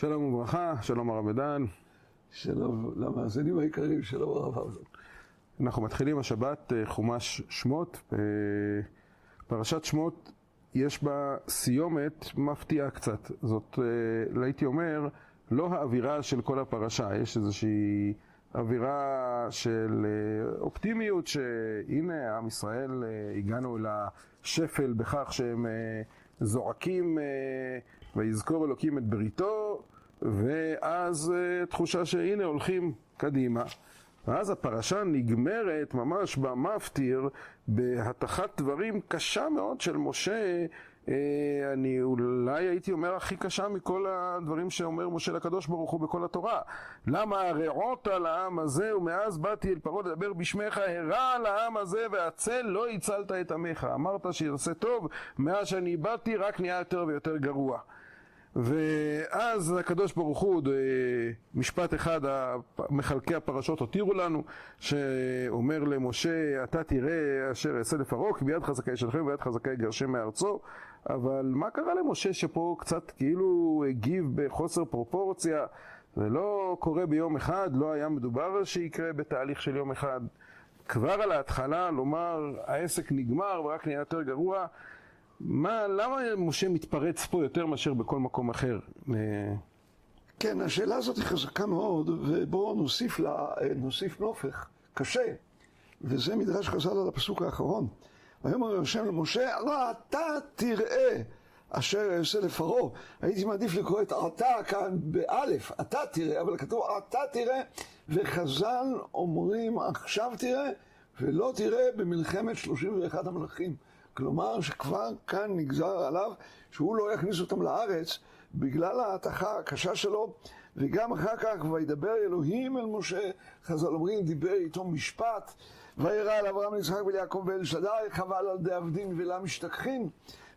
שלום וברכה, שלום הרב עידן. שלום למאזינים העיקריים, שלום הרב האוזן. אנחנו מתחילים השבת אה, חומש שמות. אה, פרשת שמות יש בה סיומת מפתיעה קצת. זאת, אה, הייתי אומר, לא האווירה של כל הפרשה, יש איזושהי אווירה של אופטימיות שהנה עם ישראל הגענו לשפל בכך שהם זועקים ויזכור אלוקים את בריתו ואז תחושה שהנה הולכים קדימה. ואז הפרשה נגמרת ממש במפטיר בהתחת דברים קשה מאוד של משה, אה, אני אולי הייתי אומר הכי קשה מכל הדברים שאומר משה לקדוש ברוך הוא בכל התורה. למה הרעות על העם הזה ומאז באתי אל פרעה לדבר בשמך הרע על העם הזה והצל לא הצלת את עמך. אמרת שיעשה טוב, מאז שאני באתי רק נהיה יותר ויותר גרוע. ואז הקדוש ברוך הוא, אה, משפט אחד, מחלקי הפרשות הותירו לנו, שאומר למשה, אתה תראה אשר אעשה לפרעה, כי ביד חזקה ישלחם וביד חזקה יגרשם מארצו. אבל מה קרה למשה שפה קצת כאילו הגיב בחוסר פרופורציה? זה לא קורה ביום אחד, לא היה מדובר שיקרה בתהליך של יום אחד. כבר על ההתחלה לומר העסק נגמר ורק נהיה יותר גרוע, מה, למה משה מתפרץ פה יותר מאשר בכל מקום אחר? כן, השאלה הזאת היא חזקה מאוד, ובואו נוסיף לה, נוסיף נופך קשה, וזה מדרש חז"ל על הפסוק האחרון. ויאמר השם למשה, לא אתה תראה אשר אעשה לפרעה. הייתי מעדיף לקרוא את אתה כאן באלף, אתה תראה, אבל כתוב אתה תראה, וחז"ל אומרים עכשיו תראה, ולא תראה במלחמת 31 המלכים. כלומר שכבר כאן נגזר עליו שהוא לא יכניס אותם לארץ בגלל ההתכה הקשה שלו וגם אחר כך וידבר אלוהים אל משה, חז"ל אומרים דיבר איתו משפט וירא אל אברהם ליצחק וליעקב ואל שדי חבל על די עבדין ולה משתכחין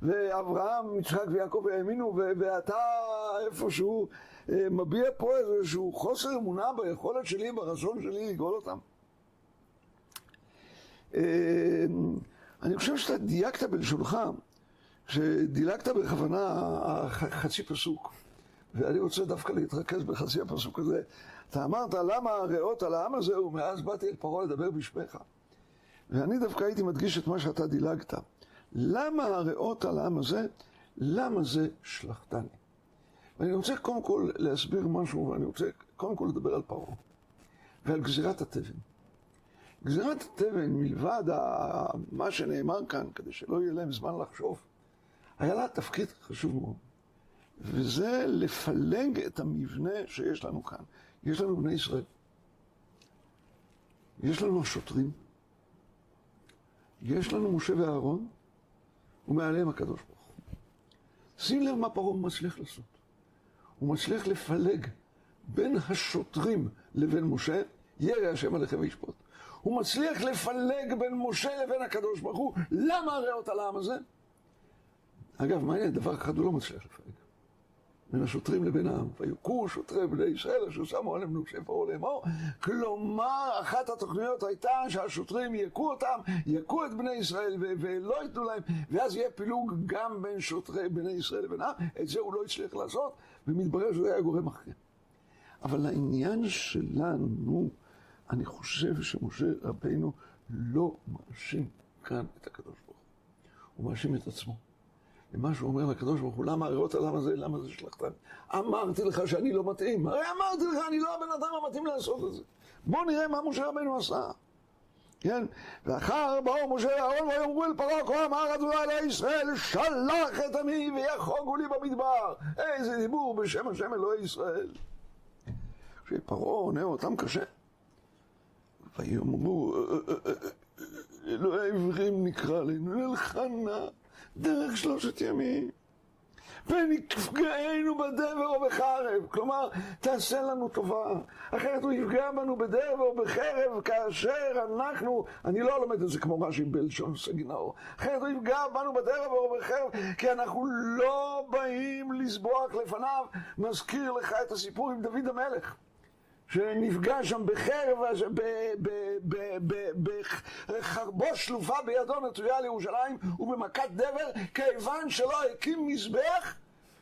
ואברהם, יצחק ויעקב האמינו ואתה איפשהו אה, מביע פה איזשהו חוסר אמונה ביכולת שלי, ברצון שלי לגאול אותם. אני חושב שאתה דייקת בלשונך, שדילגת בכוונה חצי פסוק. ואני רוצה דווקא להתרכז בחצי הפסוק הזה. אתה אמרת, למה הריאות על העם הזה, ומאז באתי אל פרעה לדבר בשמך. ואני דווקא הייתי מדגיש את מה שאתה דילגת. למה הריאות על העם הזה? למה זה שלחתני? ואני רוצה קודם כל להסביר משהו, ואני רוצה קודם כל לדבר על פרעה ועל גזירת התבן. גזירת התבן, מלבד מה שנאמר כאן, כדי שלא יהיה להם זמן לחשוב, היה לה תפקיד חשוב מאוד. וזה לפלג את המבנה שיש לנו כאן. יש לנו בני ישראל, יש לנו השוטרים, יש לנו משה ואהרון, ומעליהם הקדוש ברוך הוא. שים לב מה פרעה מצליח לעשות. הוא מצליח לפלג בין השוטרים לבין משה, ירא השם עליכם וישפוט. הוא מצליח לפלג בין משה לבין הקדוש ברוך הוא. למה הריאות על העם הזה? אגב, מעניין, דבר אחד הוא לא מצליח לפלג. בין השוטרים לבין העם. ויוכו שוטרי בני ישראל אשר שמו עליהם נושי פרעה לאמור. כלומר, אחת התוכניות הייתה שהשוטרים יכו אותם, יכו את בני ישראל ולא ייתנו להם, ואז יהיה פילוג גם בין שוטרי בני ישראל לבין העם. את זה הוא לא הצליח לעשות, ומתברר שזה היה גורם מכריע. אבל העניין שלנו, אני חושב שמשה רבינו לא מאשים כאן את הקדוש ברוך הוא. הוא מאשים את עצמו. ומה שהוא אומר לקדוש ברוך הוא, למה הריאות למה זה, למה זה שלחתן? אמרתי לך שאני לא מתאים. הרי אמרתי לך, אני לא הבן אדם המתאים לעשות את זה. בוא נראה מה משה רבינו עשה. כן? ואחר באו משה ואהרון ויאמרו אל פרעה כה אמר אדוני אלוהי ישראל שלח את עמי ויחוגו לי במדבר איזה דיבור בשם השם אלוהי ישראל כשפרעה עונה אותם קשה ויאמרו, אלוהי עברים נקרא עלינו, נלחנה דרך שלושת ימים. ונפגענו בדבר או בחרב. כלומר, תעשה לנו טובה. אחרת הוא יפגע בנו בדבר או בחרב כאשר אנחנו, אני לא לומד את זה כמו רש"י בלשון סגינאור. אחרת הוא יפגע בנו בדבר או בחרב, כי אנחנו לא באים לסבוח לפניו. מזכיר לך את הסיפור עם דוד המלך. שנפגע שם בחרב, בחרבו שלופה בידו נטויה לירושלים ובמכת דבר, כיוון שלא הקים מזבח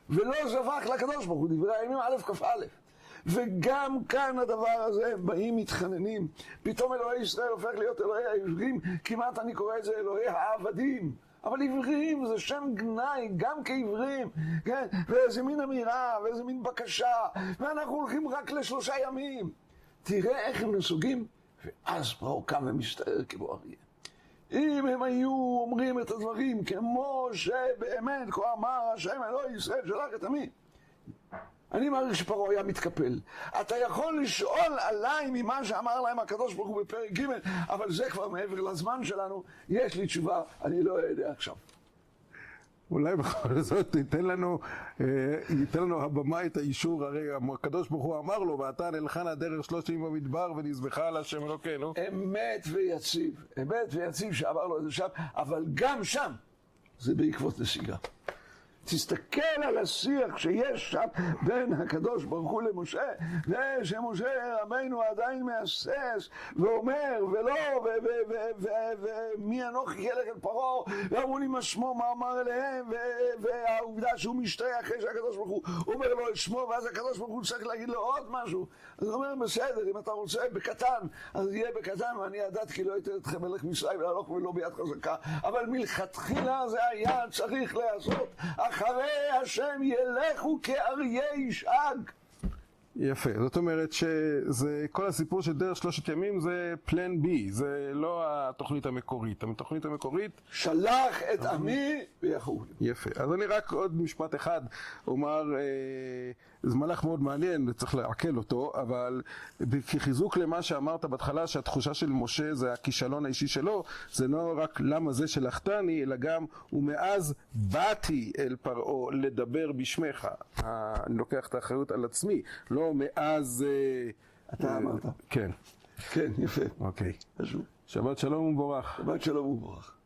ולא זבח לקדוש ברוך הוא, דברי הימים א' כ"א. וגם כאן הדבר הזה, הם באים מתחננים, פתאום אלוהי ישראל הופך להיות אלוהי העברים, כמעט אני קורא את זה אלוהי העבדים. אבל עברים זה שם גנאי, גם כעברים, כן? ואיזה מין אמירה, ואיזה מין בקשה, ואנחנו הולכים רק לשלושה ימים. תראה איך הם נסוגים, ואז פרעה קם ומסתער כמו אריה. אם הם היו אומרים את הדברים כמו שבאמת כה אמר השם אלוהי ישראל שלח את עמי. אני מעריך שפרעה היה מתקפל. אתה יכול לשאול עליי ממה שאמר להם הקדוש ברוך הוא בפרק ג', אבל זה כבר מעבר לזמן שלנו. יש לי תשובה, אני לא יודע עכשיו. אולי בכל זאת ייתן לנו, אה, ייתן לנו הבמה את האישור, הרי הקדוש ברוך הוא אמר לו, ואתה נלכה נא דרך שלושים במדבר ונזבחה על השם אלוקינו. אמת ויציב, אמת ויציב שאמר לו את זה שם, אבל גם שם זה בעקבות נסיגה. תסתכל על השיח שיש שם בין הקדוש ברוך הוא למשה, ושמשה רבנו עדיין מהסס ואומר ולא, ומי אנוכי ילך אל פרעה, ואמרו לי מה שמו, מה אמר אליהם, והעובדה שהוא משתרע אחרי שהקדוש ברוך הוא אומר לו את שמו, ואז הקדוש ברוך הוא צריך להגיד לו עוד משהו. אז הוא אומר, בסדר, אם אתה רוצה בקטן, אז יהיה בקטן, ואני ידעתי כי לא הייתי אתכם מלך מצרים ולא ביד חזקה, אבל מלכתחילה זה היה צריך להיעשות. אחרי השם ילכו כאריה ישאג. יפה, זאת אומרת שזה, כל הסיפור של דרך שלושת ימים זה פלן בי, זה לא התוכנית המקורית. התוכנית המקורית... שלח את עמי ויחול. יפה. אז אני רק עוד משפט אחד אומר, אה, זה מהלך מאוד מעניין, צריך לעכל אותו, אבל כחיזוק למה שאמרת בהתחלה, שהתחושה של משה זה הכישלון האישי שלו, זה לא רק למה זה שלחתני, אלא גם ומאז באתי אל פרעה לדבר בשמך. אני לוקח את האחריות על עצמי, לא לא מאז... אה, אתה אה, אמרת. כן. כן, יפה. אוקיי. חשוב. שבת שלום ומבורך. שבת שלום ומבורך.